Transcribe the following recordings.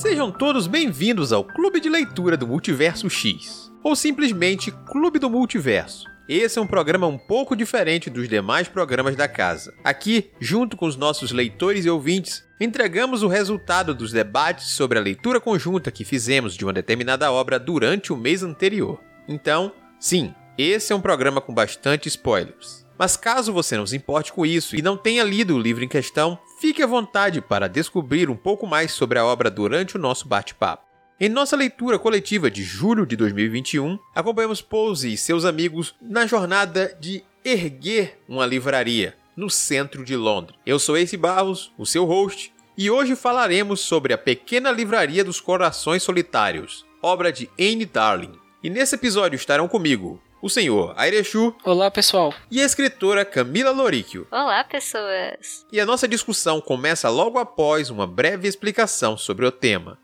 Sejam todos bem-vindos ao Clube de Leitura do Multiverso X, ou simplesmente Clube do Multiverso. Esse é um programa um pouco diferente dos demais programas da casa. Aqui, junto com os nossos leitores e ouvintes, entregamos o resultado dos debates sobre a leitura conjunta que fizemos de uma determinada obra durante o mês anterior. Então, sim, esse é um programa com bastante spoilers. Mas caso você não se importe com isso e não tenha lido o livro em questão, fique à vontade para descobrir um pouco mais sobre a obra durante o nosso bate-papo. Em nossa leitura coletiva de julho de 2021, acompanhamos Pose e seus amigos na jornada de erguer uma livraria no centro de Londres. Eu sou Ace Barros, o seu host, e hoje falaremos sobre A Pequena Livraria dos Corações Solitários, obra de Anne Darling. E nesse episódio estarão comigo o senhor Airechu. Olá, pessoal. E a escritora Camila Loríquio. Olá, pessoas. E a nossa discussão começa logo após uma breve explicação sobre o tema.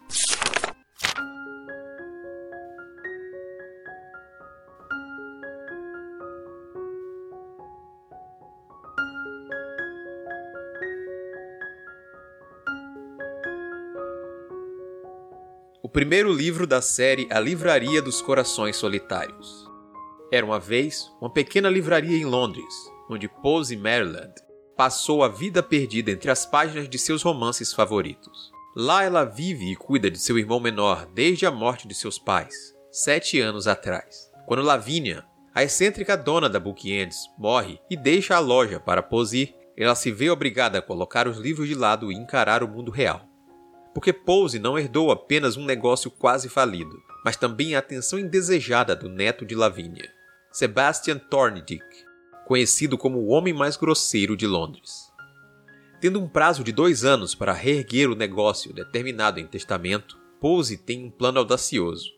O primeiro livro da série A Livraria dos Corações Solitários. Era uma vez uma pequena livraria em Londres, onde Pose Maryland passou a vida perdida entre as páginas de seus romances favoritos. Lá ela vive e cuida de seu irmão menor desde a morte de seus pais, sete anos atrás. Quando Lavínia, a excêntrica dona da Bookends, morre e deixa a loja para Pose, ela se vê obrigada a colocar os livros de lado e encarar o mundo real. Porque Pose não herdou apenas um negócio quase falido, mas também a atenção indesejada do neto de Lavínia. Sebastian Thorndyke, conhecido como o homem mais grosseiro de Londres. Tendo um prazo de dois anos para reerguer o negócio determinado em testamento, Pose tem um plano audacioso.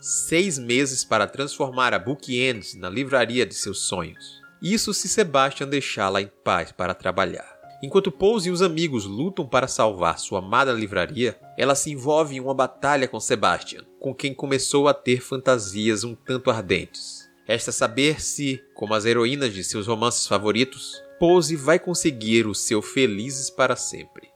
Seis meses para transformar a Bookends na livraria de seus sonhos. Isso se Sebastian deixá-la em paz para trabalhar. Enquanto Pose e os amigos lutam para salvar sua amada livraria, ela se envolve em uma batalha com Sebastian, com quem começou a ter fantasias um tanto ardentes. Resta saber se, como as heroínas de seus romances favoritos, Pose vai conseguir o seu felizes para sempre.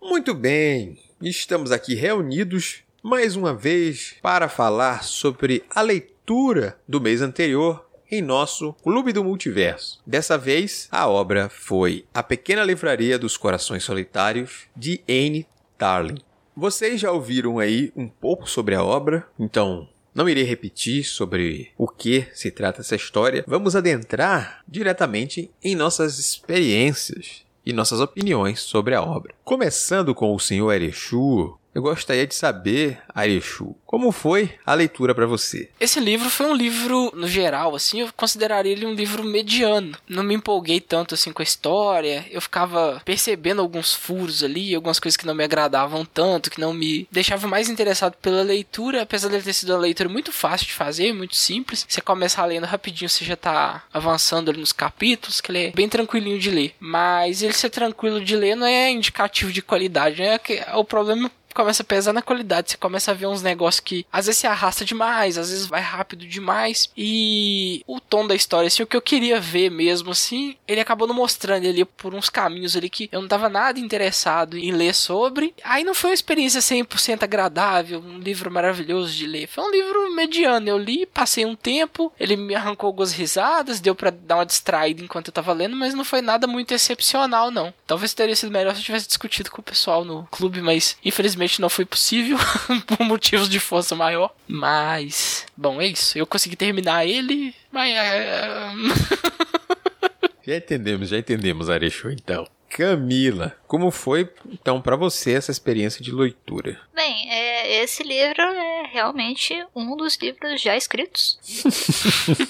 Muito bem, estamos aqui reunidos mais uma vez para falar sobre a leitura do mês anterior em nosso Clube do Multiverso. Dessa vez, a obra foi A Pequena Livraria dos Corações Solitários, de Anne Darling. Vocês já ouviram aí um pouco sobre a obra, então não irei repetir sobre o que se trata essa história. Vamos adentrar diretamente em nossas experiências e nossas opiniões sobre a obra. Começando com o Senhor Erechu, eu gostaria de saber, Arechu, como foi a leitura para você? Esse livro foi um livro, no geral, assim, eu consideraria ele um livro mediano. Não me empolguei tanto assim com a história. Eu ficava percebendo alguns furos ali, algumas coisas que não me agradavam tanto, que não me deixavam mais interessado pela leitura, apesar de ter sido uma leitura muito fácil de fazer, muito simples. Você começa lendo rapidinho, você já tá avançando ali nos capítulos, que ele é bem tranquilinho de ler. Mas ele ser tranquilo de ler não é indicativo de qualidade, né? O problema começa a pesar na qualidade. Você começa a ver uns negócios que às vezes se arrasta demais, às vezes vai rápido demais. E o tom da história, assim, o que eu queria ver mesmo, assim, ele acabou não mostrando ali por uns caminhos ali que eu não tava nada interessado em ler sobre. Aí não foi uma experiência 100% agradável, um livro maravilhoso de ler. Foi um livro mediano. Eu li, passei um tempo, ele me arrancou algumas risadas, deu para dar uma distraída enquanto eu tava lendo, mas não foi nada muito excepcional, não. Talvez teria sido melhor se eu tivesse discutido com o pessoal no clube, mas infelizmente infelizmente não foi possível por motivos de força maior. Mas, bom, é isso. Eu consegui terminar ele, mas. É, é, já entendemos, já entendemos, Arecho, então. Camila, como foi então para você essa experiência de leitura? Bem, é, esse livro é realmente um dos livros já escritos.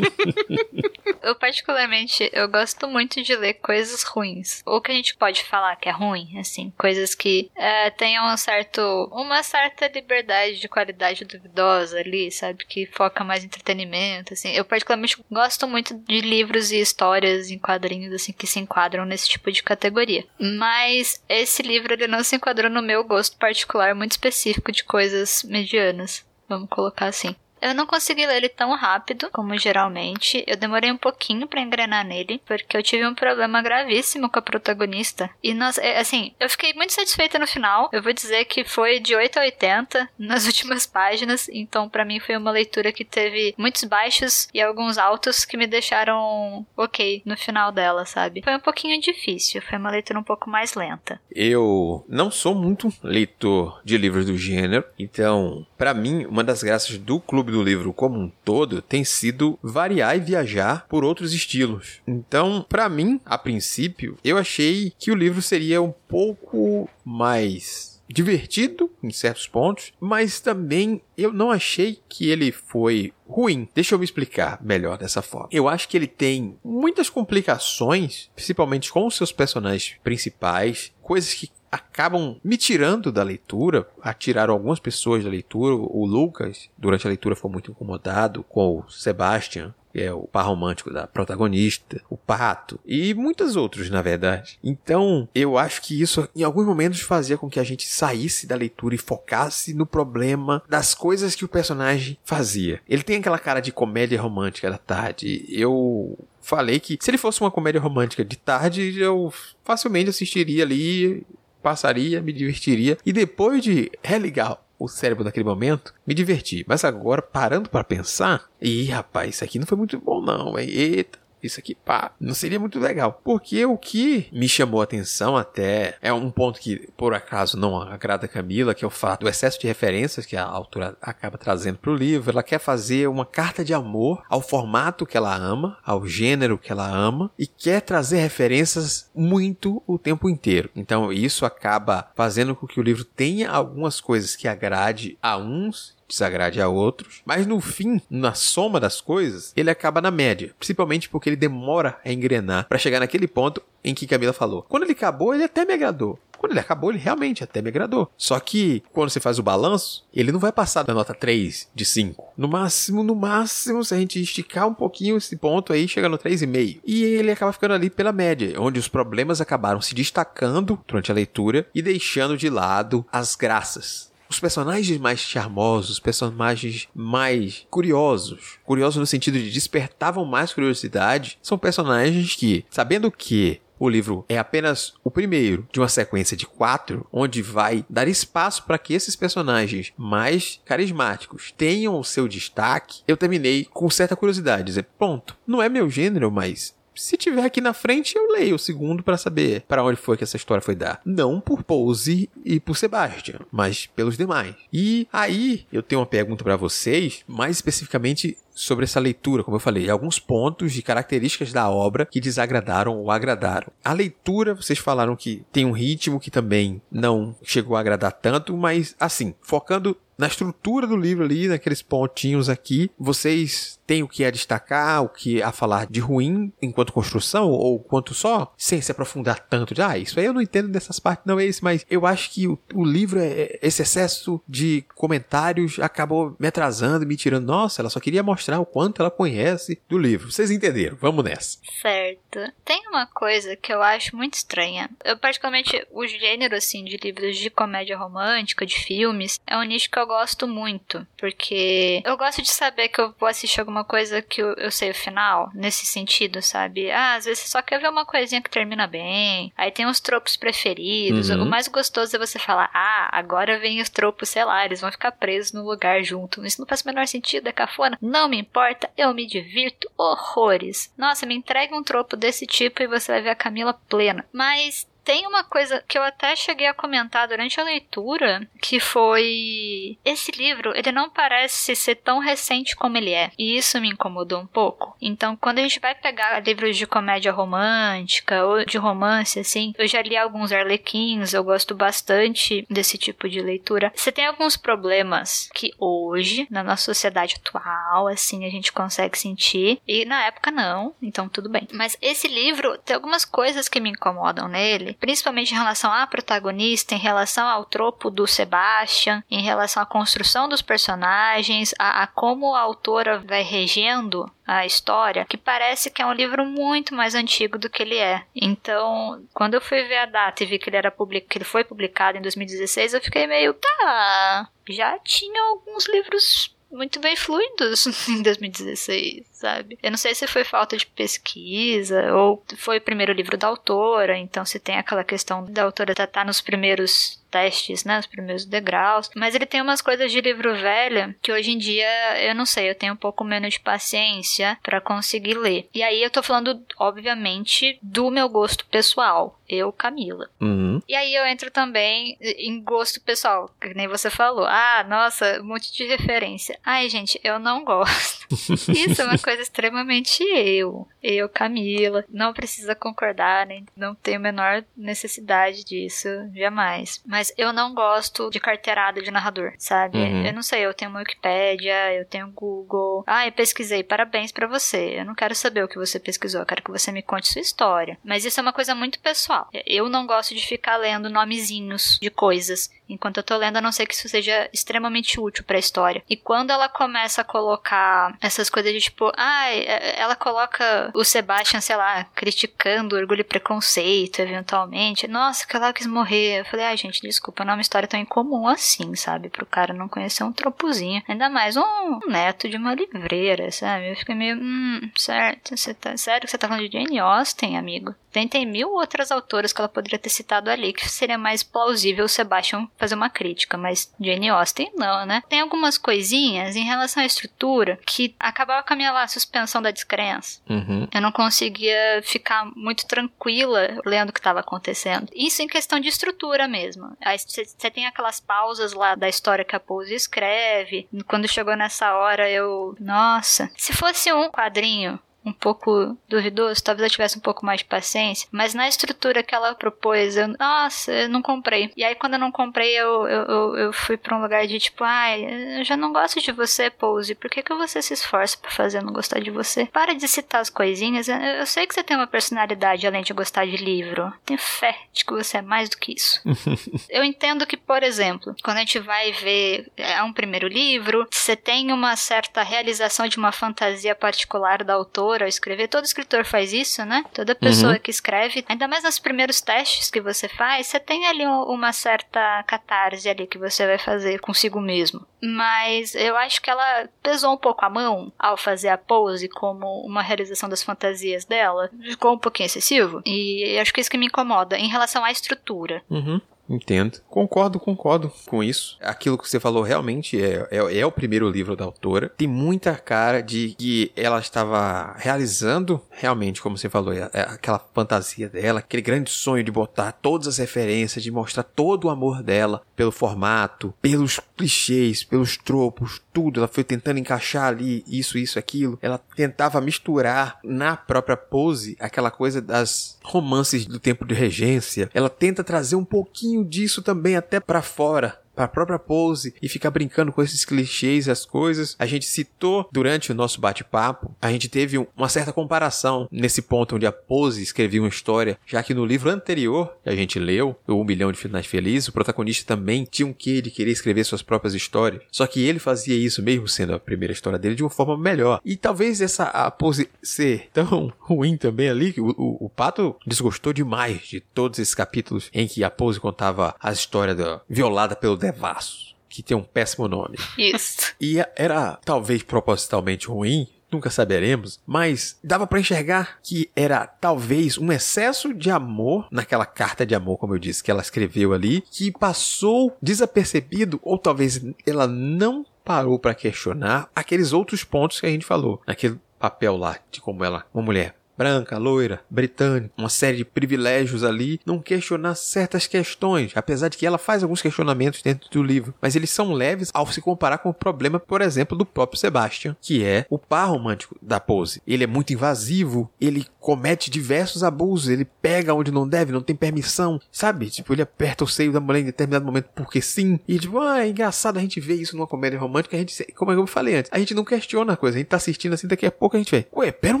eu particularmente eu gosto muito de ler coisas ruins, ou que a gente pode falar que é ruim, assim, coisas que é, tenham um certo, uma certa liberdade de qualidade duvidosa ali, sabe, que foca mais em entretenimento, assim. Eu particularmente gosto muito de livros e histórias em quadrinhos assim que se enquadram nesse tipo de categoria. Mas esse livro ele não se enquadrou no meu gosto particular muito específico de coisas medianas, vamos colocar assim. Eu não consegui ler ele tão rápido como geralmente. Eu demorei um pouquinho para engrenar nele, porque eu tive um problema gravíssimo com a protagonista. E nós, é, assim, eu fiquei muito satisfeita no final. Eu vou dizer que foi de 8 a 80 nas últimas páginas, então para mim foi uma leitura que teve muitos baixos e alguns altos que me deixaram ok no final dela, sabe? Foi um pouquinho difícil, foi uma leitura um pouco mais lenta. Eu não sou muito leitor de livros do gênero, então, para mim, uma das graças do Clube do Livro como um todo tem sido variar e viajar por outros estilos. Então, para mim, a princípio, eu achei que o livro seria um pouco mais divertido em certos pontos, mas também eu não achei que ele foi ruim. Deixa eu me explicar melhor dessa forma. Eu acho que ele tem muitas complicações, principalmente com os seus personagens principais, coisas que acabam me tirando da leitura, atiraram algumas pessoas da leitura. O Lucas, durante a leitura, foi muito incomodado com o Sebastian, que é o par romântico da protagonista, o pato e muitos outros, na verdade. Então, eu acho que isso em alguns momentos fazia com que a gente saísse da leitura e focasse no problema das coisas que o personagem fazia. Ele tem aquela cara de comédia romântica da tarde. Eu falei que se ele fosse uma comédia romântica de tarde, eu facilmente assistiria ali passaria, me divertiria e depois de religar o cérebro naquele momento, me diverti. Mas agora, parando para pensar, e rapaz, isso aqui não foi muito bom não, hein? Eita isso aqui, pá, não seria muito legal. Porque o que me chamou a atenção até é um ponto que, por acaso, não agrada a Camila, que é o fato do excesso de referências que a autora acaba trazendo para o livro. Ela quer fazer uma carta de amor ao formato que ela ama, ao gênero que ela ama, e quer trazer referências muito o tempo inteiro. Então, isso acaba fazendo com que o livro tenha algumas coisas que agrade a uns desagrade a outros, mas no fim, na soma das coisas, ele acaba na média, principalmente porque ele demora a engrenar para chegar naquele ponto em que Camila falou. Quando ele acabou, ele até me agradou. Quando ele acabou, ele realmente até me agradou. Só que, quando você faz o balanço, ele não vai passar da nota 3 de 5. No máximo, no máximo, se a gente esticar um pouquinho esse ponto aí, chega no 3,5. E ele acaba ficando ali pela média, onde os problemas acabaram se destacando durante a leitura e deixando de lado as graças. Os personagens mais charmosos, os personagens mais curiosos, curiosos no sentido de despertavam mais curiosidade, são personagens que, sabendo que o livro é apenas o primeiro de uma sequência de quatro, onde vai dar espaço para que esses personagens mais carismáticos tenham o seu destaque. Eu terminei com certa curiosidade, dizer, ponto, não é meu gênero, mas se tiver aqui na frente, eu leio o segundo para saber para onde foi que essa história foi dar. Não por Pose e por Sebastian, mas pelos demais. E aí eu tenho uma pergunta para vocês, mais especificamente sobre essa leitura, como eu falei, alguns pontos de características da obra que desagradaram ou agradaram. A leitura, vocês falaram que tem um ritmo que também não chegou a agradar tanto, mas assim, focando na estrutura do livro ali, naqueles pontinhos aqui, vocês têm o que a destacar, o que a falar de ruim enquanto construção, ou quanto só, sem se aprofundar tanto de, ah, isso aí eu não entendo dessas partes, não é isso, mas eu acho que o, o livro, é, esse excesso de comentários acabou me atrasando, me tirando, nossa, ela só queria mostrar o quanto ela conhece do livro. Vocês entenderam? Vamos nessa. Certo. Tem uma coisa que eu acho muito estranha. Eu, particularmente, o gênero, assim, de livros de comédia romântica, de filmes, é um nicho que eu gosto muito, porque eu gosto de saber que eu vou assistir alguma coisa que eu, eu sei o final, nesse sentido, sabe? Ah, às vezes você só quer ver uma coisinha que termina bem, aí tem os tropos preferidos. Uhum. O mais gostoso é você falar, ah, agora vem os tropos, sei lá, eles vão ficar presos no lugar junto. Isso não faz o menor sentido, é cafona. Não me importa, eu me divirto horrores. Nossa, me entregue um tropo desse tipo e você vai ver a Camila plena. Mas tem uma coisa que eu até cheguei a comentar durante a leitura, que foi esse livro, ele não parece ser tão recente como ele é, e isso me incomodou um pouco. Então, quando a gente vai pegar livros de comédia romântica ou de romance assim, eu já li alguns arlequins, eu gosto bastante desse tipo de leitura. Você tem alguns problemas que hoje, na nossa sociedade atual, assim, a gente consegue sentir, e na época não, então tudo bem. Mas esse livro tem algumas coisas que me incomodam nele, principalmente em relação à protagonista, em relação ao tropo do Sebastian, em relação à construção dos personagens, a, a como a autora vai regendo a história, que parece que é um livro muito mais antigo do que ele é. Então, quando eu fui ver a data e vi que ele era public... que ele foi publicado em 2016, eu fiquei meio, tá, já tinha alguns livros muito bem fluidos em 2016, sabe? Eu não sei se foi falta de pesquisa ou foi o primeiro livro da autora, então se tem aquela questão da autora estar tá nos primeiros testes, né, os primeiros degraus. Mas ele tem umas coisas de livro velho que hoje em dia eu não sei, eu tenho um pouco menos de paciência para conseguir ler. E aí eu tô falando, obviamente, do meu gosto pessoal. Eu, Camila. Uhum. E aí eu entro também em gosto pessoal, que nem você falou. Ah, nossa, um monte de referência. Ai, gente, eu não gosto. Isso é uma coisa extremamente eu. Eu, Camila. Não precisa concordar, nem não tenho a menor necessidade disso, jamais. Mas eu não gosto de carteirada de narrador, sabe? Uhum. Eu não sei, eu tenho uma Wikipédia, eu tenho Google. Ah, eu pesquisei, parabéns para você. Eu não quero saber o que você pesquisou, eu quero que você me conte sua história. Mas isso é uma coisa muito pessoal. Eu não gosto de ficar lendo nomezinhos de coisas enquanto eu tô lendo, a não ser que isso seja extremamente útil para a história. E quando ela começa a colocar essas coisas de tipo, ah, ela coloca o Sebastian, sei lá, criticando orgulho e preconceito, eventualmente. Nossa, que ela quis morrer. Eu falei, ah, gente, desculpa, não é uma história tão incomum assim, sabe? Pro cara não conhecer um tropozinho. Ainda mais um neto de uma livreira, sabe? Eu fiquei meio, hum, certo, você tá, sério que você tá falando de Jane Austen, amigo? Tem, tem mil outras autoras que ela poderia ter citado ali que seria mais plausível o Sebastian fazer uma crítica, mas Jane Austen não, né? Tem algumas coisinhas em relação à estrutura que acabava com a minha lá, suspensão da descrença. Uhum. Eu não conseguia ficar muito tranquila lendo o que estava acontecendo. Isso em questão de estrutura mesmo. Você tem aquelas pausas lá da história que a Pose escreve. Quando chegou nessa hora, eu. Nossa. Se fosse um quadrinho um pouco duvidoso, talvez eu tivesse um pouco mais de paciência, mas na estrutura que ela propôs, eu, nossa, eu não comprei. E aí quando eu não comprei, eu, eu, eu fui pra um lugar de tipo, ai, eu já não gosto de você, Pose, por que, que você se esforça pra fazer eu não gostar de você? Para de citar as coisinhas, eu, eu sei que você tem uma personalidade além de gostar de livro, tenho fé de que você é mais do que isso. eu entendo que, por exemplo, quando a gente vai ver é um primeiro livro, você tem uma certa realização de uma fantasia particular da autora, ao escrever. Todo escritor faz isso, né? Toda pessoa uhum. que escreve, ainda mais nos primeiros testes que você faz, você tem ali uma certa catarse ali que você vai fazer consigo mesmo. Mas eu acho que ela pesou um pouco a mão ao fazer a pose como uma realização das fantasias dela. Ficou um pouquinho excessivo. E acho que isso que me incomoda em relação à estrutura. Uhum. Entendo. Concordo, concordo com isso. Aquilo que você falou realmente é, é, é, o primeiro livro da autora. Tem muita cara de que ela estava realizando, realmente, como você falou, é, é aquela fantasia dela, aquele grande sonho de botar todas as referências, de mostrar todo o amor dela pelo formato, pelos clichês, pelos tropos, tudo. Ela foi tentando encaixar ali isso, isso, aquilo. Ela tentava misturar na própria pose aquela coisa das romances do tempo de regência. Ela tenta trazer um pouquinho disso também até para fora para a própria pose e ficar brincando com esses clichês e as coisas. A gente citou durante o nosso bate-papo, a gente teve uma certa comparação nesse ponto onde a pose escrevia uma história, já que no livro anterior que a gente leu, o Um Bilhão de Finais Felizes, o protagonista também tinha um quê de querer escrever suas próprias histórias. Só que ele fazia isso, mesmo sendo a primeira história dele, de uma forma melhor. E talvez essa a pose ser tão ruim também ali, que o, o, o Pato desgostou demais de todos esses capítulos em que a pose contava a história da violada pelo Devassos, que tem um péssimo nome. Isso. E era talvez propositalmente ruim, nunca saberemos, mas dava para enxergar que era talvez um excesso de amor naquela carta de amor, como eu disse, que ela escreveu ali, que passou desapercebido ou talvez ela não parou para questionar aqueles outros pontos que a gente falou, naquele papel lá de como ela, uma mulher branca, loira, britânica, uma série de privilégios ali, não questionar certas questões, apesar de que ela faz alguns questionamentos dentro do livro, mas eles são leves ao se comparar com o problema, por exemplo, do próprio Sebastian, que é o par romântico da Pose. Ele é muito invasivo, ele comete diversos abusos, ele pega onde não deve, não tem permissão, sabe? Tipo, ele aperta o seio da mulher em determinado momento porque sim, e tipo, ah, é engraçado a gente ver isso numa comédia romântica, a gente, como eu falei antes, a gente não questiona a coisa, a gente tá assistindo assim, daqui a pouco a gente vê, ué, pera um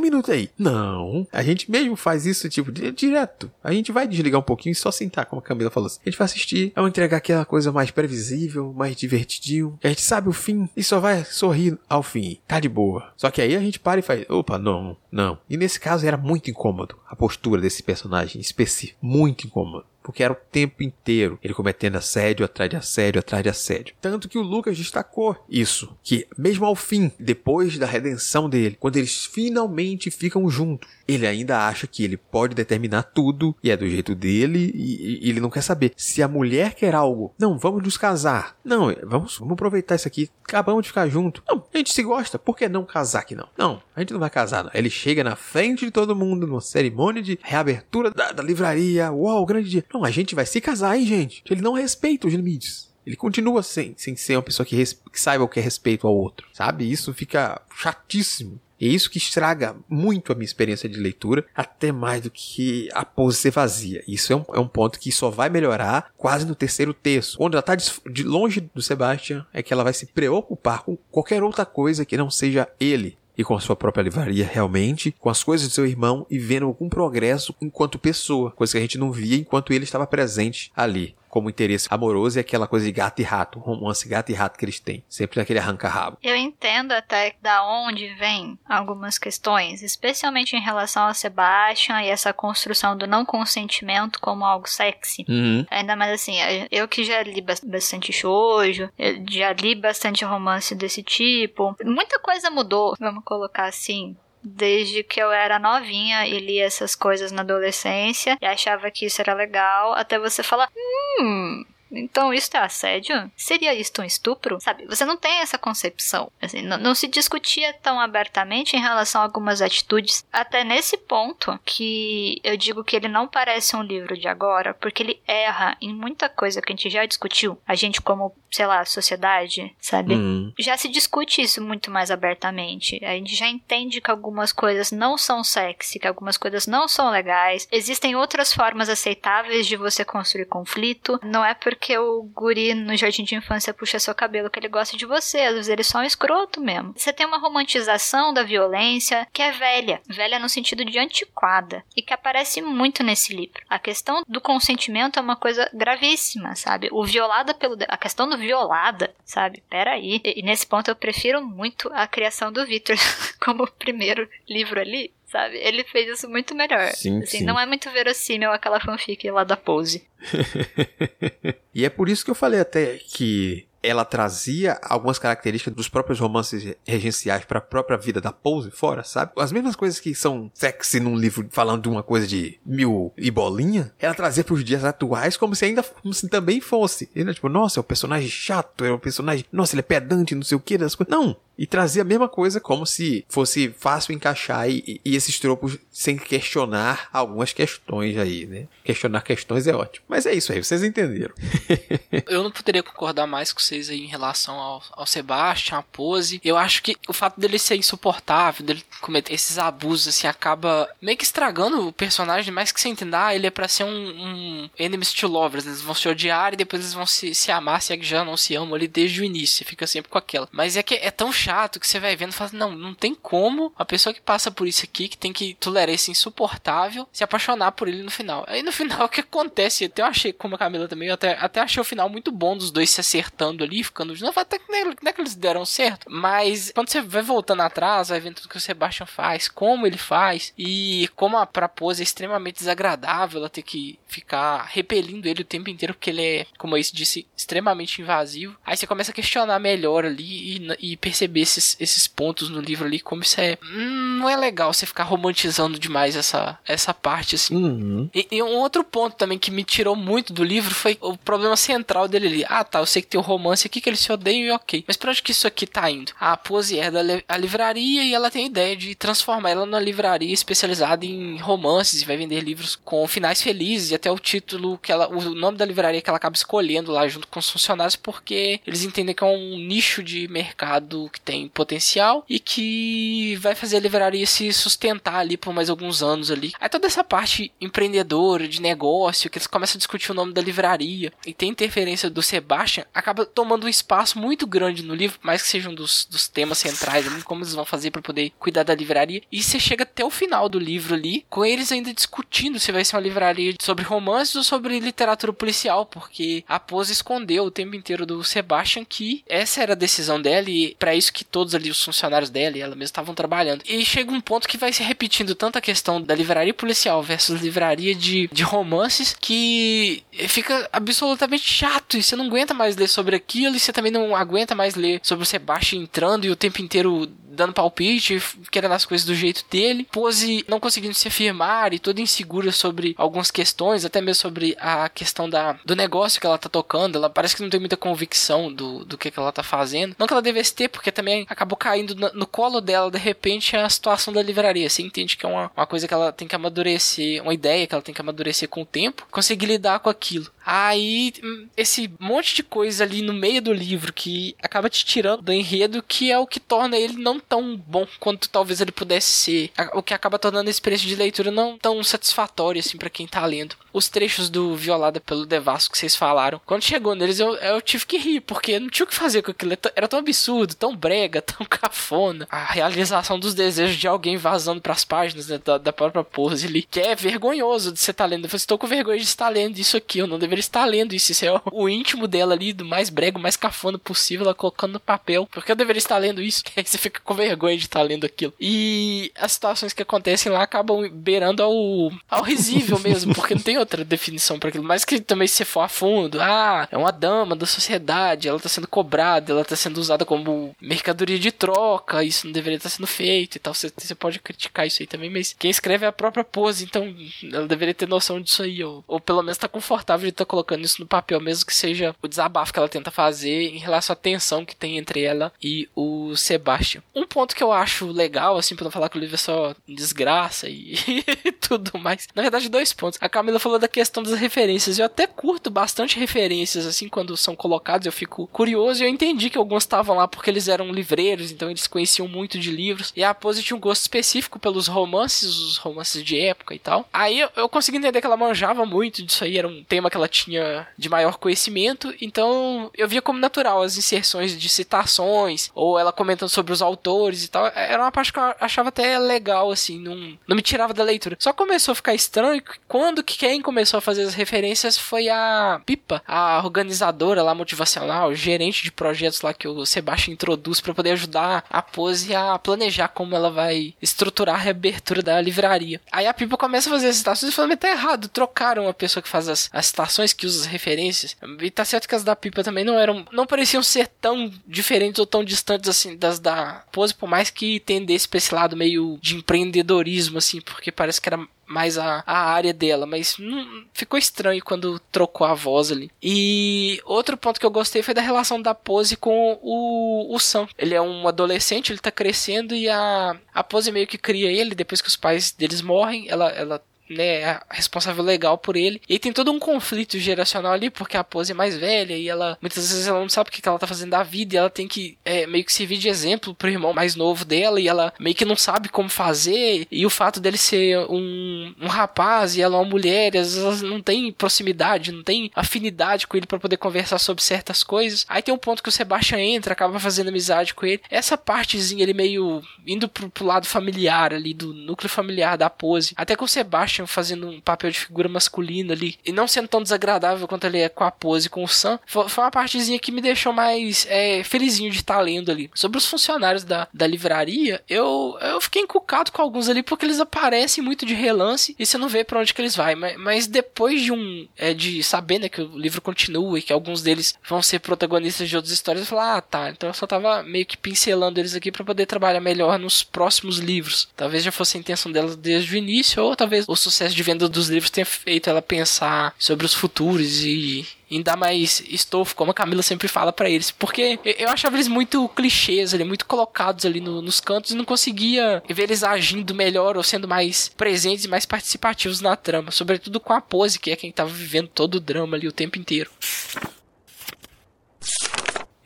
minuto aí. Não, não. A gente mesmo faz isso, tipo, direto. A gente vai desligar um pouquinho e só sentar, como a Camila falou assim. A gente vai assistir, vamos entregar aquela coisa mais previsível, mais divertidinho. A gente sabe o fim e só vai sorrir ao fim. Tá de boa. Só que aí a gente para e faz, opa, não, não. E nesse caso era muito incômodo a postura desse personagem específico. Muito incômodo. porque era o tempo inteiro ele cometendo assédio atrás de assédio atrás de assédio. Tanto que o Lucas destacou isso, que mesmo ao fim, depois da redenção dele, quando eles finalmente ficam juntos, ele ainda acha que ele pode determinar tudo e é do jeito dele e, e ele não quer saber se a mulher quer algo. Não, vamos nos casar. Não, vamos, vamos aproveitar isso aqui. Acabamos de ficar junto. Não, a gente se gosta. Por que não casar aqui não? Não, a gente não vai casar. Não. Ele chega na frente de todo mundo numa cerimônia de reabertura da, da livraria. Uau, grande dia. Não, a gente vai se casar, hein, gente? Ele não respeita os limites. Ele continua sem, sem ser uma pessoa que, que saiba o que é respeito ao outro, sabe? Isso fica chatíssimo. E é isso que estraga muito a minha experiência de leitura, até mais do que a pose ser vazia. Isso é um, é um ponto que só vai melhorar quase no terceiro terço. Quando ela está de longe do Sebastian, é que ela vai se preocupar com qualquer outra coisa que não seja ele e com a sua própria livraria realmente, com as coisas do seu irmão e vendo algum progresso enquanto pessoa, coisa que a gente não via enquanto ele estava presente ali como interesse amoroso e aquela coisa de gato e rato, romance gato e rato que eles têm, sempre naquele arranca-rabo. Eu entendo até da onde vem algumas questões, especialmente em relação a Sebastian e essa construção do não consentimento como algo sexy. Uhum. Ainda mais assim, eu que já li bastante shoujo, já li bastante romance desse tipo, muita coisa mudou, vamos colocar assim, desde que eu era novinha e lia essas coisas na adolescência e achava que isso era legal, até você falar, hum, então, isso é assédio? Seria isto um estupro? Sabe, você não tem essa concepção. Assim, não, não, se discutia tão abertamente em relação a algumas atitudes. Até nesse ponto que eu digo que ele não parece um livro de agora, porque ele erra em muita coisa que a gente já discutiu. A gente, como, sei lá, sociedade, sabe? Uhum. Já se discute isso muito mais abertamente. A gente já entende que algumas coisas não são sexy, que algumas coisas não são legais. Existem outras formas aceitáveis de você construir conflito. Não é porque o guri no jardim de infância puxa seu cabelo que ele gosta de você. Às vezes ele é só um escroto mesmo. Você tem uma romantização da violência que é velha. Velha no sentido de antiquada. E que aparece muito nesse livro. A questão do consentimento é uma coisa gravíssima, sabe? O violada pelo. A questão do violada, sabe? Peraí. E, e nesse ponto eu prefiro muito a criação do Victor como primeiro livro ali sabe? Ele fez isso muito melhor. Sim, assim, sim. não é muito verossímil aquela fanfic lá da Pose. e é por isso que eu falei até que ela trazia algumas características dos próprios romances regenciais para a própria vida da Pose fora, sabe? As mesmas coisas que são sexy num livro falando de uma coisa de mil e bolinha, ela trazia para os dias atuais como se ainda como se também fosse. Ele, tipo, nossa, é um personagem chato, é um personagem, nossa, ele é pedante, não sei o que, das coisas. Não, e trazia a mesma coisa como se fosse fácil encaixar e, e, esses tropos sem questionar algumas questões aí, né? Questionar questões é ótimo. Mas é isso aí, vocês entenderam. eu não poderia concordar mais com vocês aí em relação ao, ao Sebastian, a pose. Eu acho que o fato dele ser insuportável, dele cometer esses abusos, assim, acaba meio que estragando o personagem, mais que você entender, ah, ele é pra ser um, um enemies to lovers, né? eles vão se odiar e depois eles vão se, se amar, se é já não se amam ali desde o início, você fica sempre com aquela. Mas é que é tão chato que você vai vendo e fala, não, não tem como a pessoa que passa por isso aqui, que tem que tolerar esse insuportável, se apaixonar por ele no final. Aí no final o que acontece? Eu até achei, como a Camila também, eu até, até achei o final muito bom dos dois se acertando ali, ficando de novo, até que não é que eles deram certo. Mas quando você vai voltando atrás, vai vendo tudo que o Sebastian faz, como ele faz, e como a pose é extremamente desagradável, ela ter que ficar repelindo ele o tempo inteiro, porque ele é, como eu disse, extremamente invasivo. Aí você começa a questionar melhor ali e, e perceber perceber esses, esses pontos no livro ali, como isso é. Hum, não é legal você ficar romantizando demais essa, essa parte, assim. Uhum. E, e, um outro ponto também que me tirou muito do livro foi o problema central dele ali. Ah, tá, eu sei que tem o um romance aqui que eles se odeiam e ok. Mas pra onde que isso aqui tá indo? A Pose é da a livraria e ela tem a ideia de transformar ela numa livraria especializada em romances e vai vender livros com finais felizes e até o título que ela. O nome da livraria que ela acaba escolhendo lá junto com os funcionários porque eles entendem que é um nicho de mercado que tem potencial e que vai fazer a livraria se sustentar ali por mais alguns anos ali. Aí toda essa parte empreendedora, de negócio, que eles começam a discutir o nome da livraria e tem interferência do Sebastian, acaba tomando um espaço muito grande no livro, mais que seja um dos, dos temas centrais ali, como eles vão fazer para poder cuidar da livraria. E você chega até o final do livro ali, com eles ainda discutindo se vai ser uma livraria sobre romances ou sobre literatura policial, porque a Pose escondeu o tempo inteiro do Sebastian que essa era a decisão dela e para isso que todos ali os funcionários dela e ela mesma estavam trabalhando. E chega um ponto que vai se repetindo tanto a questão da livraria policial versus livraria de, de romances que fica absolutamente chato e você não aguenta mais ler sobre aquilo e você também não aguenta mais ler sobre o Sebastian entrando e o tempo inteiro dando palpite, querendo as coisas do jeito dele. Pose não conseguindo se afirmar e toda insegura sobre algumas questões, até mesmo sobre a questão da, do negócio que ela tá tocando. Ela parece que não tem muita convicção do, do que, que ela tá fazendo. Não que ela devesse ter, porque também acabou caindo no, no colo dela, de repente, a situação da livraria. Você entende que é uma, uma coisa que ela tem que amadurecer, uma ideia que ela tem que amadurecer com o tempo, conseguir lidar com aquilo. Aí, hum, esse monte de coisa ali no meio do livro que acaba te tirando do enredo, que é o que torna ele não tão bom quanto talvez ele pudesse ser. O que acaba tornando a experiência de leitura não tão satisfatória assim para quem tá lendo. Os trechos do Violada pelo Devasso que vocês falaram, quando chegou neles eu, eu tive que rir, porque não tinha o que fazer com aquilo. Era tão absurdo, tão brega, tão cafona. A realização dos desejos de alguém vazando pras páginas né, da, da, própria pose ali, que é vergonhoso de você estar tá lendo. Eu falei, estou com vergonha de estar lendo isso aqui, eu não deveria estar lendo isso. Isso é o, o íntimo dela ali, do mais brego, mais cafona possível, ela colocando no papel. Porque eu deveria estar lendo isso. Aí você fica com vergonha de estar lendo aquilo. E as situações que acontecem lá acabam beirando ao, ao risível mesmo, porque não tem outra definição para aquilo. Mas que também se for a fundo, ah, é uma dama da sociedade, ela tá sendo cobrada, ela tá sendo usada como mercadoria de troca, isso não deveria estar sendo feito e tal. Você, você pode criticar isso aí também, mas quem escreve é a própria pose, então ela deveria ter noção disso aí, ou, ou pelo menos tá confortável de estar tá colocando isso no papel, mesmo que seja o desabafo que ela tenta fazer em relação à tensão que tem entre ela e o Sebastian. Um ponto que eu acho legal, assim, pra não falar que o livro é só desgraça e, e tudo mais. Na verdade, dois pontos. A Camila falou da questão das referências. Eu até curto bastante referências, assim, quando são colocados. Eu fico curioso e eu entendi que alguns estavam lá porque eles eram livreiros, então eles conheciam muito de livros. E a Pose tinha um gosto específico pelos romances, os romances de época e tal. Aí eu, eu consegui entender que ela manjava muito disso aí, era um tema que ela tinha de maior conhecimento. Então eu via como natural as inserções de citações, ou ela comentando sobre os autores e tal. Era uma parte que eu achava até legal, assim, não, não me tirava da leitura. Só começou a ficar estranho quando que quem começou a fazer as referências foi a Pipa, a organizadora lá motivacional, gerente de projetos lá que o Sebastião introduz para poder ajudar a Pose a planejar como ela vai estruturar a reabertura da livraria. Aí a Pipa começa a fazer as citações e fala, tá errado, trocaram a pessoa que faz as, as citações, que usa as referências. E tá certo que as da Pipa também não eram, não pareciam ser tão diferentes ou tão distantes assim das da Pose, por mais que tendesse pra esse lado meio de empreendedorismo, assim, porque parece que era mais a, a área dela, mas não, ficou estranho quando trocou a voz ali. E outro ponto que eu gostei foi da relação da Pose com o, o Sam. Ele é um adolescente, ele tá crescendo e a, a Pose meio que cria ele depois que os pais deles morrem. Ela, ela né, responsável legal por ele. E tem todo um conflito geracional ali, porque a Pose é mais velha e ela muitas vezes ela não sabe o que ela tá fazendo da vida e ela tem que é, meio que servir de exemplo pro irmão mais novo dela e ela meio que não sabe como fazer. E o fato dele ser um, um rapaz e ela uma mulher, às vezes elas não tem proximidade, não tem afinidade com ele para poder conversar sobre certas coisas. Aí tem um ponto que o Sebastian entra, acaba fazendo amizade com ele. Essa partezinha ele meio indo pro, pro lado familiar ali, do núcleo familiar da Pose. Até que o Sebastian Sebastian fazendo um papel de figura masculina ali e não sendo tão desagradável quanto ele é com a pose com o Sam, foi, foi uma partezinha que me deixou mais é, felizinho de estar lendo ali. Sobre os funcionários da, da livraria, eu, eu fiquei encucado com alguns ali porque eles aparecem muito de relance e você não vê para onde que eles vão. Mas, mas depois de um. É, de saber né, que o livro continua e que alguns deles vão ser protagonistas de outras histórias, eu falei, ah, tá. Então eu só tava meio que pincelando eles aqui para poder trabalhar melhor nos próximos livros. Talvez já fosse a intenção delas desde o início, ou talvez o sucesso de venda dos livros tenha feito ela pensar sobre os futuros e dar mais estofo, como a Camila sempre fala para eles. Porque eu achava eles muito clichês ali, muito colocados ali no, nos cantos e não conseguia ver eles agindo melhor ou sendo mais presentes e mais participativos na trama. Sobretudo com a Pose, que é quem tava vivendo todo o drama ali o tempo inteiro.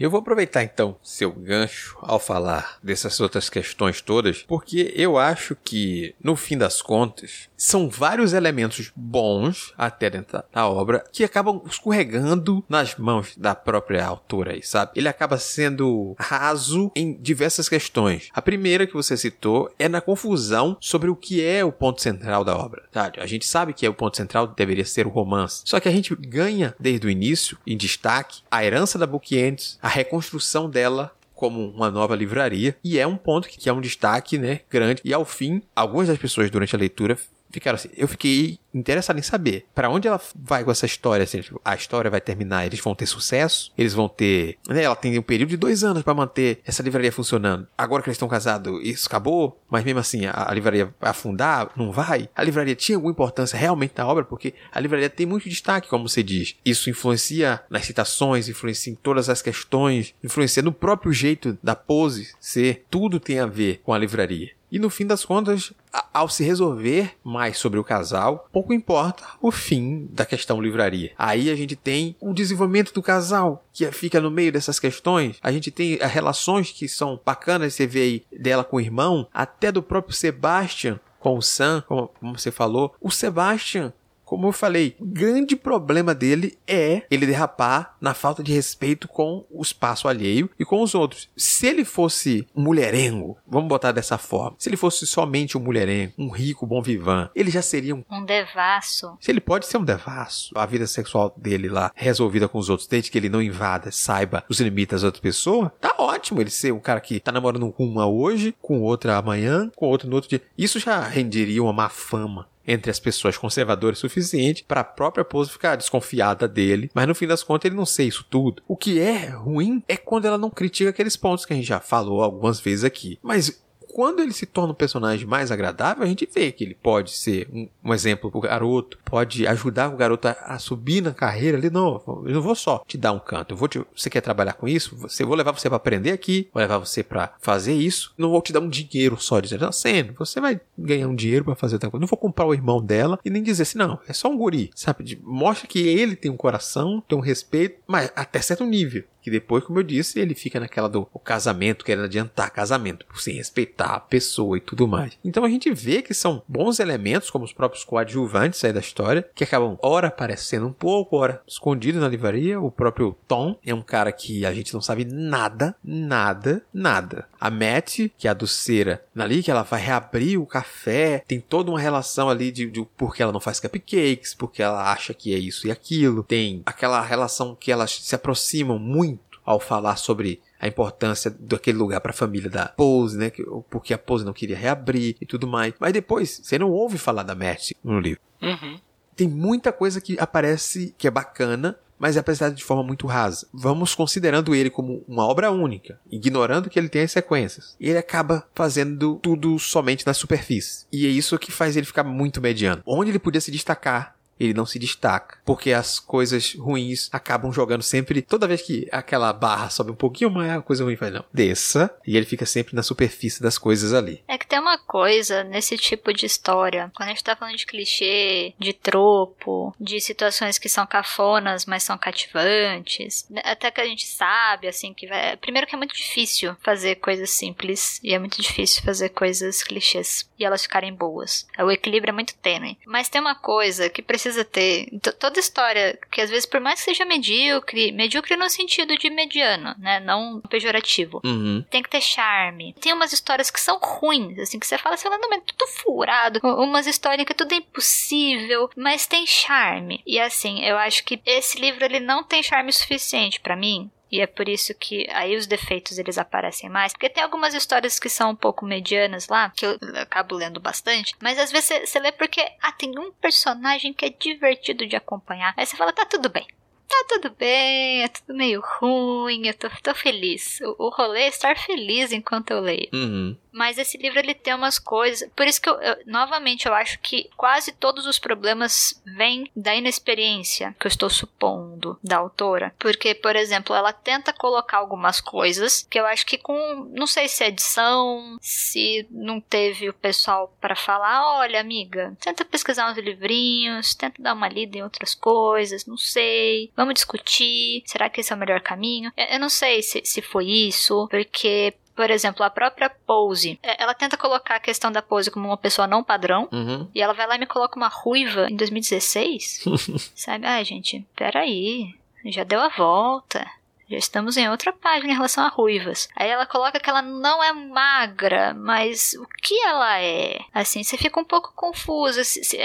Eu vou aproveitar então seu gancho ao falar dessas outras questões todas, porque eu acho que, no fim das contas, são vários elementos bons até dentro da obra que acabam escorregando nas mãos da própria autora aí, sabe? Ele acaba sendo raso em diversas questões. A primeira que você citou é na confusão sobre o que é o ponto central da obra, sabe? A gente sabe que é o ponto central deveria ser o romance, só que a gente ganha desde o início, em destaque, a herança da Book a reconstrução dela como uma nova livraria e é um ponto que é um destaque, né, grande. E ao fim, algumas das pessoas durante a leitura ficaram assim, eu fiquei interessado em saber para onde ela vai com essa história, assim, tipo, a história vai terminar, eles vão ter sucesso, eles vão ter, né, ela tem um período de dois anos para manter essa livraria funcionando. Agora que eles estão casados, isso acabou, mas mesmo assim, a, a, livraria vai afundar, não vai? A livraria tinha alguma importância realmente na obra, porque a livraria tem muito destaque, como você diz. Isso influencia nas citações, influencia em todas as questões, influencia no próprio jeito da pose ser, tudo tem a ver com a livraria. E no fim das contas, ao se resolver mais sobre o casal, pouco importa o fim da questão livraria. Aí a gente tem o desenvolvimento do casal, que fica no meio dessas questões. A gente tem relações que são bacanas, você vê aí dela com o irmão, até do próprio Sebastian com o Sam, como, como você falou. O Sebastian como eu falei, o grande problema dele é ele derrapar na falta de respeito com o espaço alheio e com os outros. Se ele fosse um mulherengo, vamos botar dessa forma, se ele fosse somente um mulherengo, um rico bom vivan, ele já seria um... Um devasso. Se ele pode ser um devasso, a vida sexual dele lá resolvida com os outros, desde que ele não invada, saiba os limites das outras pessoas, tá ótimo ele ser um cara que tá namorando com uma hoje, com outra amanhã, com outra no outro dia. Isso já renderia uma má fama entre as pessoas conservadoras suficiente para a própria Pose ficar desconfiada dele, mas no fim das contas ele não sei isso tudo. O que é ruim é quando ela não critica aqueles pontos que a gente já falou algumas vezes aqui. Mas quando ele se torna um personagem mais agradável, a gente vê que ele pode ser um, um exemplo pro garoto, pode ajudar o garoto a, a, subir na carreira ali. Não, eu não vou só te dar um canto. Eu vou te, você quer trabalhar com isso? Você vou levar você para aprender aqui, vou levar você para fazer isso. Não vou te dar um dinheiro só dizendo, sendo, você vai ganhar um dinheiro para fazer outra coisa. Não vou comprar o irmão dela e nem dizer assim, não, é só um guri, sabe? Mostra que ele tem um coração, tem um respeito, mas até certo nível. Que depois, como eu disse, ele fica naquela do casamento, querendo adiantar casamento, sem respeitar a pessoa e tudo mais. Então a gente vê que são bons elementos, como os próprios coadjuvantes aí da história, que acabam ora aparecendo um pouco, ora escondido na livraria. O próprio Tom é um cara que a gente não sabe nada, nada, nada. A Matt, que é a doceira, ali que ela vai reabrir o café, tem toda uma relação ali de, de porque ela não faz cupcakes, porque ela acha que é isso e aquilo. Tem aquela relação que elas se aproximam muito ao falar sobre a importância daquele lugar para a família da Pose, né? Porque a Pose não queria reabrir e tudo mais. Mas depois, você não ouve falar da Mercy no livro. Uhum. Tem muita coisa que aparece que é bacana, mas é apresentado de forma muito rasa. Vamos considerando ele como uma obra única, ignorando que ele tem as sequências. E ele acaba fazendo tudo somente na superfície. E é isso que faz ele ficar muito mediano. Onde ele podia se destacar ele não se destaca. Porque as coisas ruins acabam jogando sempre. Toda vez que aquela barra sobe um pouquinho mais, a coisa ruim faz não. Desça. E ele fica sempre na superfície das coisas ali. É que tem uma coisa nesse tipo de história. Quando a gente tá falando de clichê, de tropo, de situações que são cafonas, mas são cativantes. Até que a gente sabe, assim, que vai. Primeiro que é muito difícil fazer coisas simples. E é muito difícil fazer coisas clichês. E elas ficarem boas. O equilíbrio é muito tênue. Mas tem uma coisa que precisa precisa ter. Toda história, que às vezes, por mais que seja medíocre, medíocre no sentido de mediano, né? Não pejorativo. Uhum. Tem que ter charme. Tem umas histórias que são ruins, assim, que você fala, sei lá, não, é tudo furado. Umas histórias que tudo é impossível, mas tem charme. E assim, eu acho que esse livro ele não tem charme suficiente para mim e é por isso que aí os defeitos eles aparecem mais. Porque tem algumas histórias que são um pouco medianas lá, que eu acabo lendo bastante. Mas às vezes você lê porque, ah, tem um personagem que é divertido de acompanhar. Aí você fala, tá tudo bem tá tudo bem, é tudo meio ruim, eu tô, tô feliz. O, o rolê é estar feliz enquanto eu leio. Uhum. Mas esse livro ele tem umas coisas. Por isso que eu, eu, novamente eu acho que quase todos os problemas vêm da inexperiência que eu estou supondo da autora. Porque, por exemplo, ela tenta colocar algumas coisas que eu acho que com. Não sei se é edição, se não teve o pessoal para falar: olha, amiga, tenta pesquisar uns livrinhos, tenta dar uma lida em outras coisas, não sei. Vamos discutir. Será que esse é o melhor caminho? Eu, eu não sei se, se foi isso, porque por exemplo, a própria Pose, é, ela tenta colocar a questão da Pose como uma pessoa não padrão, uhum. e ela vai lá e me coloca uma ruiva em 2016. Sabe? Ai, gente, peraí. Já deu a volta. Já estamos em outra página em relação a ruivas. Aí ela coloca que ela não é magra, mas o que ela é? Assim, você fica um pouco confusa.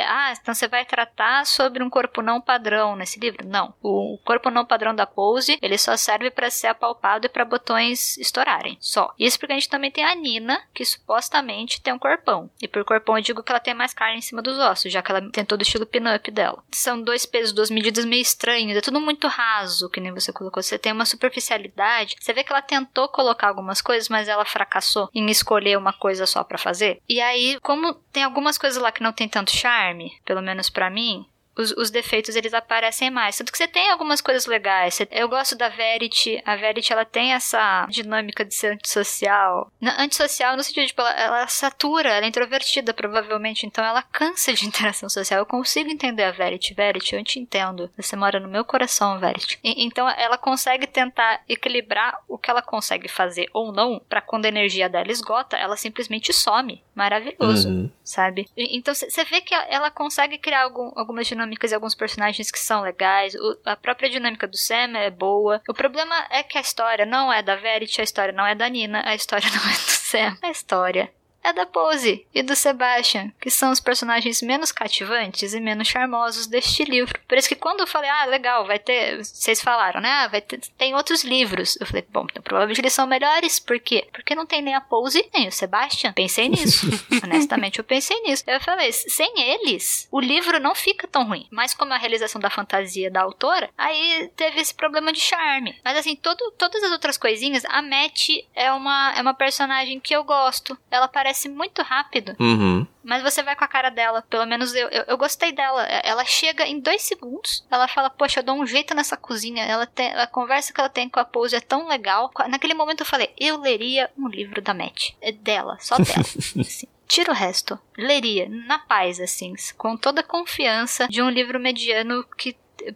Ah, então você vai tratar sobre um corpo não padrão nesse livro? Não. O corpo não padrão da Pose, ele só serve para ser apalpado e para botões estourarem. Só. Isso porque a gente também tem a Nina, que supostamente tem um corpão. E por corpão eu digo que ela tem mais carne em cima dos ossos, já que ela tem todo o estilo pin-up dela. São dois pesos, duas medidas meio estranhos. É tudo muito raso, que nem você colocou. Você tem uma superficialidade. Você vê que ela tentou colocar algumas coisas, mas ela fracassou em escolher uma coisa só para fazer. E aí, como tem algumas coisas lá que não tem tanto charme, pelo menos para mim, os, os, defeitos eles aparecem mais. Tanto que você tem algumas coisas legais. Eu gosto da Verity. A Verity ela tem essa dinâmica de ser antissocial. Antissocial no sentido de tipo, ela, ela satura, ela é introvertida provavelmente, então ela cansa de interação social. Eu consigo entender a Verity. Verity, eu te entendo. Você mora no meu coração, Verity. E, então ela consegue tentar equilibrar o que ela consegue fazer ou não, para quando a energia dela esgota, ela simplesmente some. Maravilhoso, uhum. sabe? E, então você vê que ela consegue criar algum, algumas dinâmicas dinâmicas e alguns personagens que são legais. O, a própria dinâmica do Sam é boa. O problema é que a história não é da Verity, a história não é da Nina, a história não é do Sam. A história é da Pose e do Sebastian, que são os personagens menos cativantes e menos charmosos deste livro. Por isso que quando eu falei, ah, legal, vai ter. Vocês falaram, né? Ah, vai ter, tem outros livros. Eu falei, bom, então provavelmente eles são melhores. Por quê? Porque não tem nem a Pose nem o Sebastian. Pensei nisso. Honestamente, eu pensei nisso. Eu falei, sem eles, o livro não fica tão ruim. Mas como a realização da fantasia da autora, aí teve esse problema de charme. Mas assim, todo, todas as outras coisinhas, a Matt é uma, é uma personagem que eu gosto. Ela parece acontece muito rápido. Uhum. Mas você vai com a cara dela. Pelo menos eu, eu, eu, gostei dela. Ela chega em dois segundos. Ela fala, poxa, eu dou um jeito nessa cozinha. Ela tem, a conversa que ela tem com a Pose é tão legal. Naquele momento eu falei, eu leria um livro da Matt. É dela, só dela. assim. Tira o resto. Leria, na paz, assim, com toda a confiança de um livro mediano que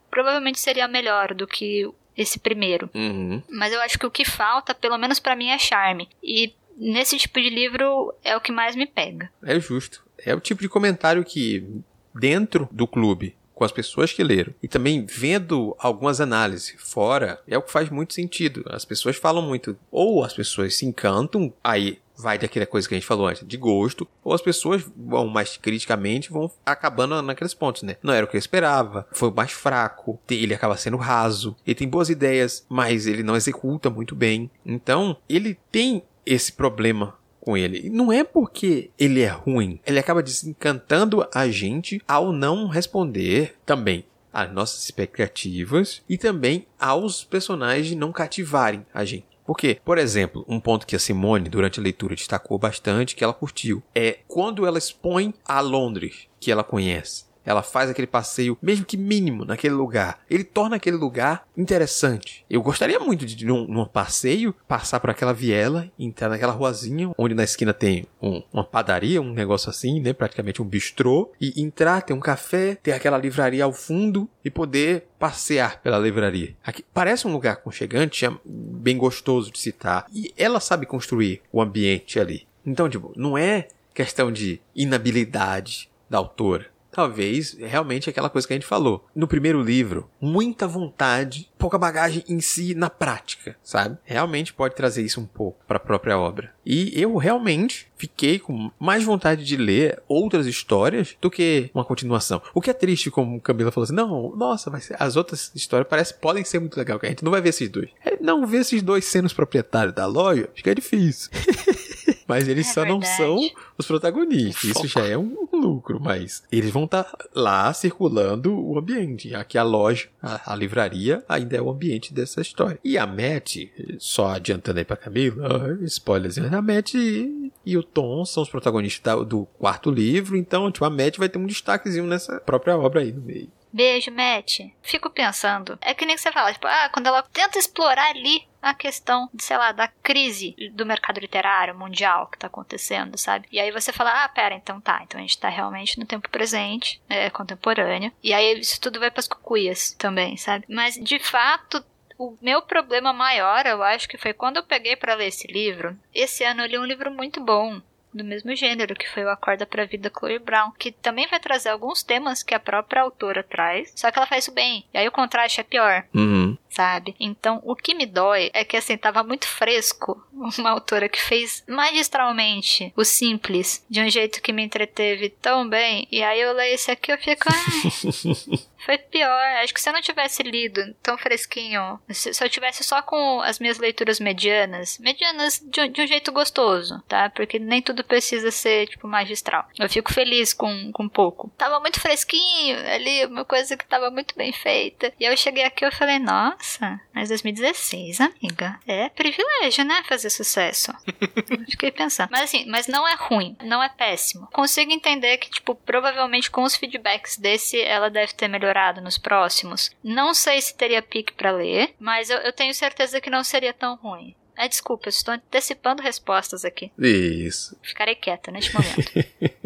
provavelmente seria melhor do que esse primeiro. Uhum. Mas eu acho que o que falta, pelo menos para mim, é charme. E nesse tipo de livro é o que mais me pega. É justo. É o tipo de comentário que, dentro do clube, com as pessoas que leram e também vendo algumas análises fora, é o que faz muito sentido. As pessoas falam muito, ou as pessoas se encantam, aí vai daquela coisa que a gente falou antes, de gosto, ou as pessoas vão mais criticamente, vão acabando naqueles pontos, né? Não era o que eu esperava, foi mais fraco, ele acaba sendo raso, ele tem boas ideias, mas ele não executa muito bem. Então, ele tem esse problema com ele. Não é porque ele é ruim, ele acaba desencantando a gente ao não responder também às nossas expectativas e também aos personagens não cativarem a gente. Porque, por exemplo, um ponto que a Simone, durante a leitura, destacou bastante, que ela curtiu, é quando ela expõe a Londres, que ela conhece ela faz aquele passeio, mesmo que mínimo, naquele lugar. Ele torna aquele lugar interessante. Eu gostaria muito de, num, num passeio, passar por aquela viela, entrar naquela ruazinha, onde na esquina tem um, uma padaria, um negócio assim, né? Praticamente um bistrô. E entrar, ter um café, ter aquela livraria ao fundo e poder passear pela livraria. Aqui parece um lugar conchegante, é bem gostoso de citar. E ela sabe construir o ambiente ali. Então, tipo, não é questão de inabilidade da autora talvez realmente aquela coisa que a gente falou. No primeiro livro, muita vontade, pouca bagagem em si na prática, sabe? Realmente pode trazer isso um pouco para a própria obra. E eu realmente fiquei com mais vontade de ler outras histórias do que uma continuação. O que é triste, como Camila falou assim, não, nossa, mas as outras histórias parecem podem ser muito legal, que a gente não vai ver esses dois. É, não ver esses dois sendo os proprietários da loja, fica difícil. mas eles é só verdade. não são os protagonistas. Isso já é um lucro, mas eles vão estar tá lá circulando o ambiente. Aqui a loja, a, a, livraria, ainda é o ambiente dessa história. E a Matt, só adiantando aí pra Camila, spoilers, a Matt e o Tom são os protagonistas do quarto livro, então tipo, a Matt vai ter um destaquezinho nessa própria obra aí no meio. Beijo, Matt. Fico pensando. É que nem você fala, tipo, ah, quando ela tenta explorar ali a questão, sei lá, da crise do mercado literário mundial que tá acontecendo, sabe? E aí você fala, ah, pera, então tá, então a gente tá realmente no tempo presente, é, contemporâneo. E aí isso tudo vai pras cucuias também, sabe? Mas de fato o meu problema maior, eu acho que foi quando eu peguei para ler esse livro. Esse ano eu li um livro muito bom, do mesmo gênero, que foi o Acorda pra Vida Chloe Brown, que também vai trazer alguns temas que a própria autora traz, só que ela faz isso bem. E aí o contraste é pior. Uhum. Sabe? Então, o que me dói é que assim, tava muito fresco uma autora que fez magistralmente o simples de um jeito que me entreteve tão bem. E aí eu leio esse aqui e eu fico. Ai, foi pior. Acho que se eu não tivesse lido tão fresquinho, se, se eu tivesse só com as minhas leituras medianas, medianas de, um- de um jeito gostoso, tá? Porque nem tudo precisa ser, tipo, magistral. Eu fico feliz com, com pouco. Tava muito fresquinho ali, uma coisa que tava muito bem feita. E eu cheguei aqui e falei, nossa, mas 2016, amiga, é privilégio, né? Fazer sucesso. Fiquei pensando. Mas assim, mas não é ruim, não é péssimo. Consigo entender que, tipo, provavelmente com os feedbacks desse, ela deve ter melhorado nos próximos. Não sei se teria pique pra ler, mas eu, eu tenho certeza que não seria tão ruim. É, desculpa, eu estou antecipando respostas aqui. Isso. Ficarei quieta neste momento.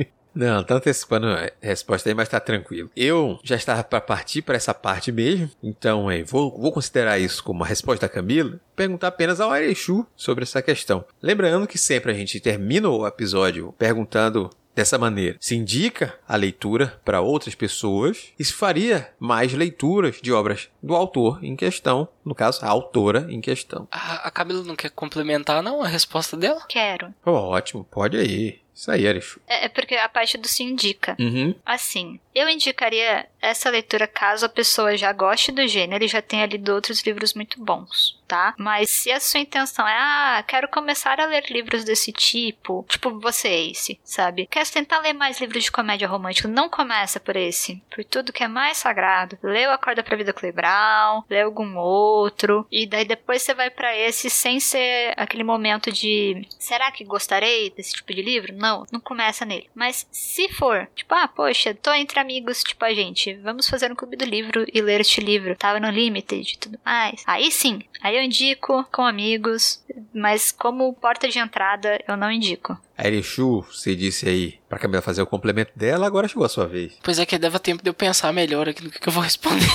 Não, tá antecipando a resposta aí, mas tá tranquilo. Eu já estava para partir para essa parte mesmo, então é, vou, vou considerar isso como a resposta da Camila, perguntar apenas ao Arechu sobre essa questão. Lembrando que sempre a gente termina o episódio perguntando dessa maneira. Se indica a leitura para outras pessoas e se faria mais leituras de obras do autor em questão, no caso, a autora em questão. A, a Camila não quer complementar, não, a resposta dela? Quero. Ótimo, pode aí. Isso aí, Arechu. É, é porque a parte do se indica. Uhum. Assim, eu indicaria essa leitura caso a pessoa já goste do gênero e já tenha lido outros livros muito bons, tá? Mas se a sua intenção é, ah, quero começar a ler livros desse tipo, tipo você, Ace, sabe? Quer tentar ler mais livros de comédia romântica, não começa por esse, por tudo que é mais sagrado. Lê o Acorda pra Vida Clay Brown, lê algum outro, e daí depois você vai pra esse sem ser aquele momento de, será que gostarei desse tipo de livro? Não, não começa nele. Mas se for, tipo, ah, poxa, tô entre amigos, tipo a gente, vamos fazer um clube do livro e ler este livro. Tava no Limited e tudo mais. Aí sim, aí eu indico com amigos, mas como porta de entrada eu não indico. Arechu, você disse aí pra Camila fazer o complemento dela, agora chegou a sua vez. Pois é que dava tempo de eu pensar melhor aqui no que que eu vou responder.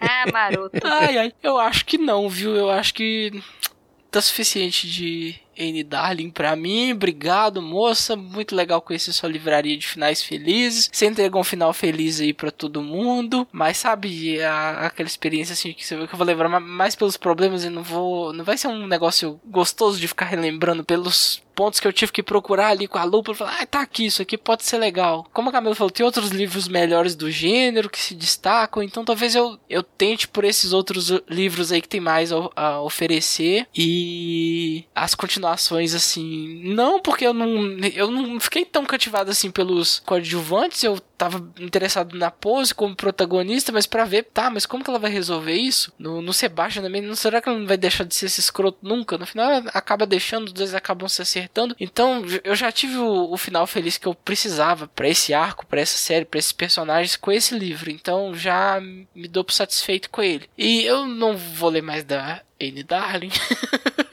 Ah, maroto. ai, ai, eu acho que não, viu? Eu acho que tá suficiente de N. Darling pra mim. Obrigado, moça. Muito legal conhecer sua livraria de finais felizes. Você entregou um final feliz aí pra todo mundo. Mas sabe, a- aquela experiência assim que eu vou lembrar ma- mais pelos problemas e não vou. Não vai ser um negócio gostoso de ficar relembrando pelos pontos que eu tive que procurar ali com a lupa e falar, ah, tá aqui, isso aqui pode ser legal. Como a Camila falou, tem outros livros melhores do gênero que se destacam, então talvez eu, eu tente por esses outros livros aí que tem mais a, a oferecer e as continuações assim, não porque eu não eu não fiquei tão cativado assim pelos coadjuvantes, eu tava interessado na pose como protagonista, mas pra ver, tá, mas como que ela vai resolver isso? No, no Sebastian também, não será que ela não vai deixar de ser esse escroto nunca? No final ela acaba deixando, os dois acabam se acertando. Então, eu já tive o, o final feliz que eu precisava pra esse arco, pra essa série, pra esses personagens com esse livro. Então, já me dou por satisfeito com ele. E eu não vou ler mais da Anne Darling.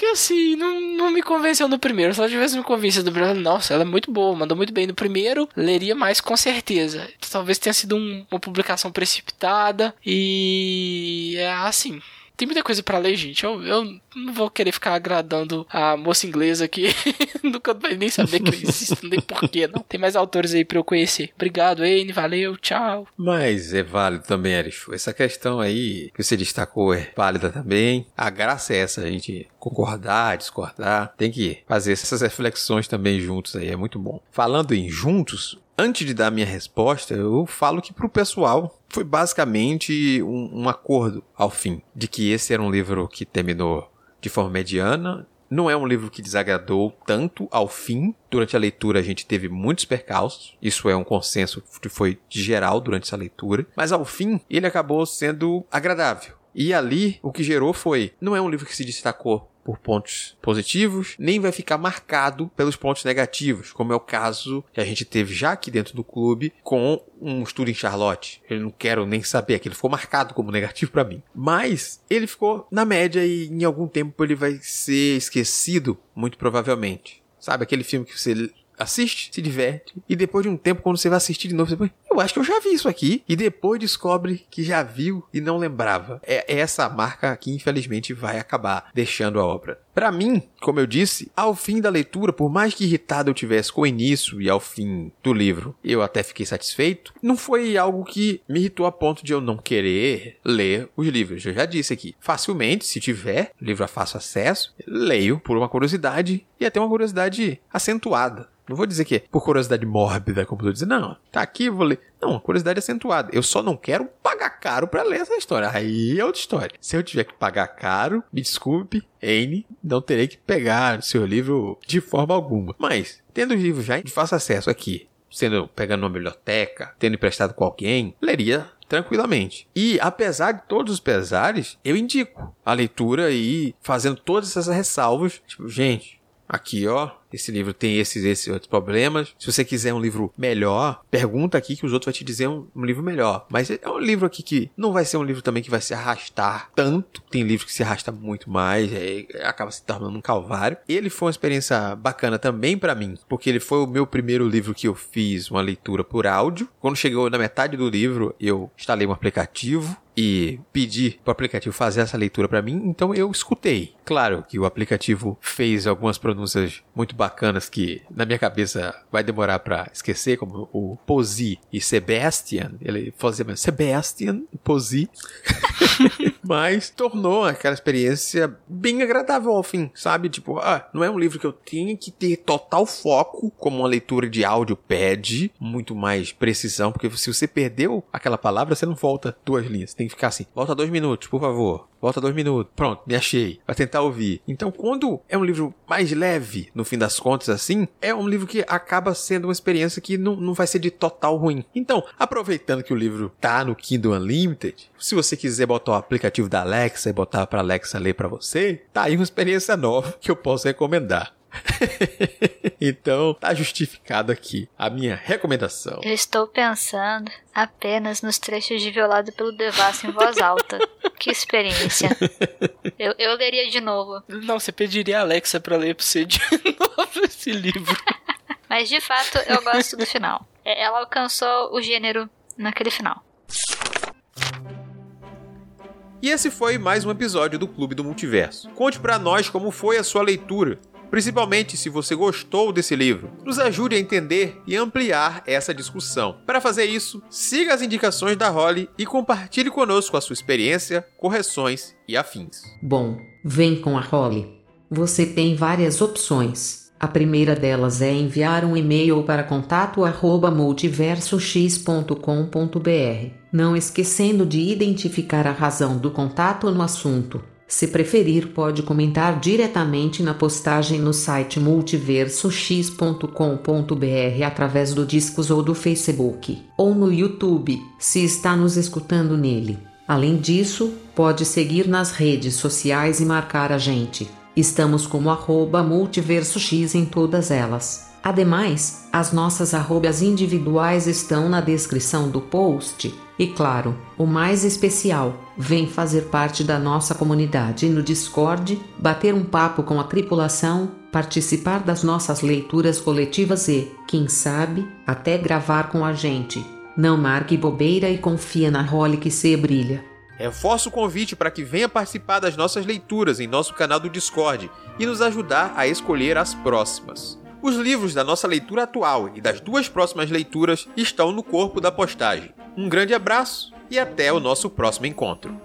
Porque assim, não, não me convenceu no primeiro. Se ela tivesse me convencido no primeiro, nossa, ela é muito boa, mandou muito bem no primeiro, leria mais com certeza. Talvez tenha sido um- uma publicação precipitada e é assim. Tem muita coisa pra ler, gente. Eu, eu não vou querer ficar agradando a moça inglesa aqui. Nunca vai nem saber que eu existo, nem porquê, não. Tem mais autores aí pra eu conhecer. Obrigado, Anne. Valeu, tchau. Mas é válido também, Arechu. Essa questão aí que você destacou é válida também. A graça é essa, a gente concordar, discordar. Tem que fazer essas reflexões também juntos aí, é muito bom. Falando em juntos, antes de dar minha resposta, eu falo que pro pessoal foi basicamente um, um acordo ao fim de que esse era um livro que terminou de forma mediana. Não é um livro que desagradou tanto ao fim. Durante a leitura a gente teve muitos percalços. Isso é um consenso que foi geral durante essa leitura. Mas ao fim ele acabou sendo agradável. E ali o que gerou foi: não é um livro que se destacou por pontos positivos, nem vai ficar marcado pelos pontos negativos, como é o caso que a gente teve já aqui dentro do clube com um estudo em Charlotte. Eu não quero nem saber, aquilo ficou marcado como negativo pra mim. Mas ele ficou na média e em algum tempo ele vai ser esquecido, muito provavelmente. Sabe aquele filme que você assiste, se diverte, e depois de um tempo, quando você vai assistir de novo, você põe, eu acho que eu já vi isso aqui, e depois descobre que já viu e não lembrava. É essa marca que, infelizmente, vai acabar deixando a obra. Para mim, como eu disse, ao fim da leitura, por mais que irritado eu tivesse com o início e ao fim do livro, eu até fiquei satisfeito, não foi algo que me irritou a ponto de eu não querer ler os livros. Eu já disse aqui, facilmente, se tiver livro a fácil acesso, leio por uma curiosidade e até uma curiosidade acentuada. Não vou dizer que é por curiosidade mórbida, como tu dizer, não, tá aqui, vou ler. Não, curiosidade acentuada. Eu só não quero pagar caro para ler essa história. Aí é outra história. Se eu tiver que pagar caro, me desculpe, N, não terei que pegar o seu livro de forma alguma. Mas, tendo os livros já de fácil acesso aqui, sendo pegando numa biblioteca, tendo emprestado com alguém, leria tranquilamente. E apesar de todos os pesares, eu indico a leitura e fazendo todas essas ressalvas. Tipo, gente, aqui ó, esse livro tem esses esses outros problemas. Se você quiser um livro melhor, pergunta aqui que os outros vão te dizer um, um, livro melhor. Mas é um livro aqui que não vai ser um livro também que vai se arrastar tanto. Tem livro que se arrasta muito mais, é, acaba se tornando um calvário. Ele foi uma experiência bacana também para mim, porque ele foi o meu primeiro livro que eu fiz uma leitura por áudio. Quando chegou na metade do livro, eu instalei um aplicativo e pedi para o aplicativo fazer essa leitura para mim, então eu escutei. Claro que o aplicativo fez algumas pronúncias muito bacanas que na minha cabeça vai demorar para esquecer, como o Posi e Sebastian. Ele fazia Sebastian, Posi. Mas tornou aquela experiência bem agradável ao fim, sabe? Tipo, ah, não é um livro que eu tenho que ter total foco, como uma leitura de áudio pede, muito mais precisão, porque se você perdeu aquela palavra, você não volta duas linhas. Tem que ficar assim, volta dois minutos, por favor. Volta dois minutos. Pronto, me achei. Vai tentar ouvir. Então, quando é um livro mais leve, no fim das contas, assim, é um livro que acaba sendo uma experiência que não, não vai ser de total ruim. Então, aproveitando que o livro tá no Kindle Unlimited, se você quiser botar o aplicativo da Alexa e botar para Alexa ler para você, tá aí uma experiência nova que eu posso recomendar. então, tá justificado aqui a minha recomendação. Eu estou pensando apenas nos trechos de Violado pelo Devasso em voz alta. que experiência. Eu, eu leria de novo. Não, você pediria a Alexa pra ler pra você de novo esse livro. Mas de fato, eu gosto do final. É, ela alcançou o gênero naquele final. E esse foi mais um episódio do Clube do Multiverso. Conte para nós como foi a sua leitura principalmente se você gostou desse livro. Nos ajude a entender e ampliar essa discussão. Para fazer isso, siga as indicações da Holly e compartilhe conosco a sua experiência, correções e afins. Bom, vem com a Holly. Você tem várias opções. A primeira delas é enviar um e-mail para contato@multiversox.com.br, não esquecendo de identificar a razão do contato no assunto. Se preferir, pode comentar diretamente na postagem no site multiversox.com.br através do Discos ou do Facebook, ou no YouTube, se está nos escutando nele. Além disso, pode seguir nas redes sociais e marcar a gente. Estamos como arroba multiversox em todas elas. Ademais, as nossas arrobas individuais estão na descrição do post. E claro, o mais especial, vem fazer parte da nossa comunidade no Discord, bater um papo com a tripulação, participar das nossas leituras coletivas e, quem sabe, até gravar com a gente. Não marque bobeira e confia na role que se brilha. Reforço o convite para que venha participar das nossas leituras em nosso canal do Discord e nos ajudar a escolher as próximas. Os livros da nossa leitura atual e das duas próximas leituras estão no corpo da postagem. Um grande abraço e até o nosso próximo encontro.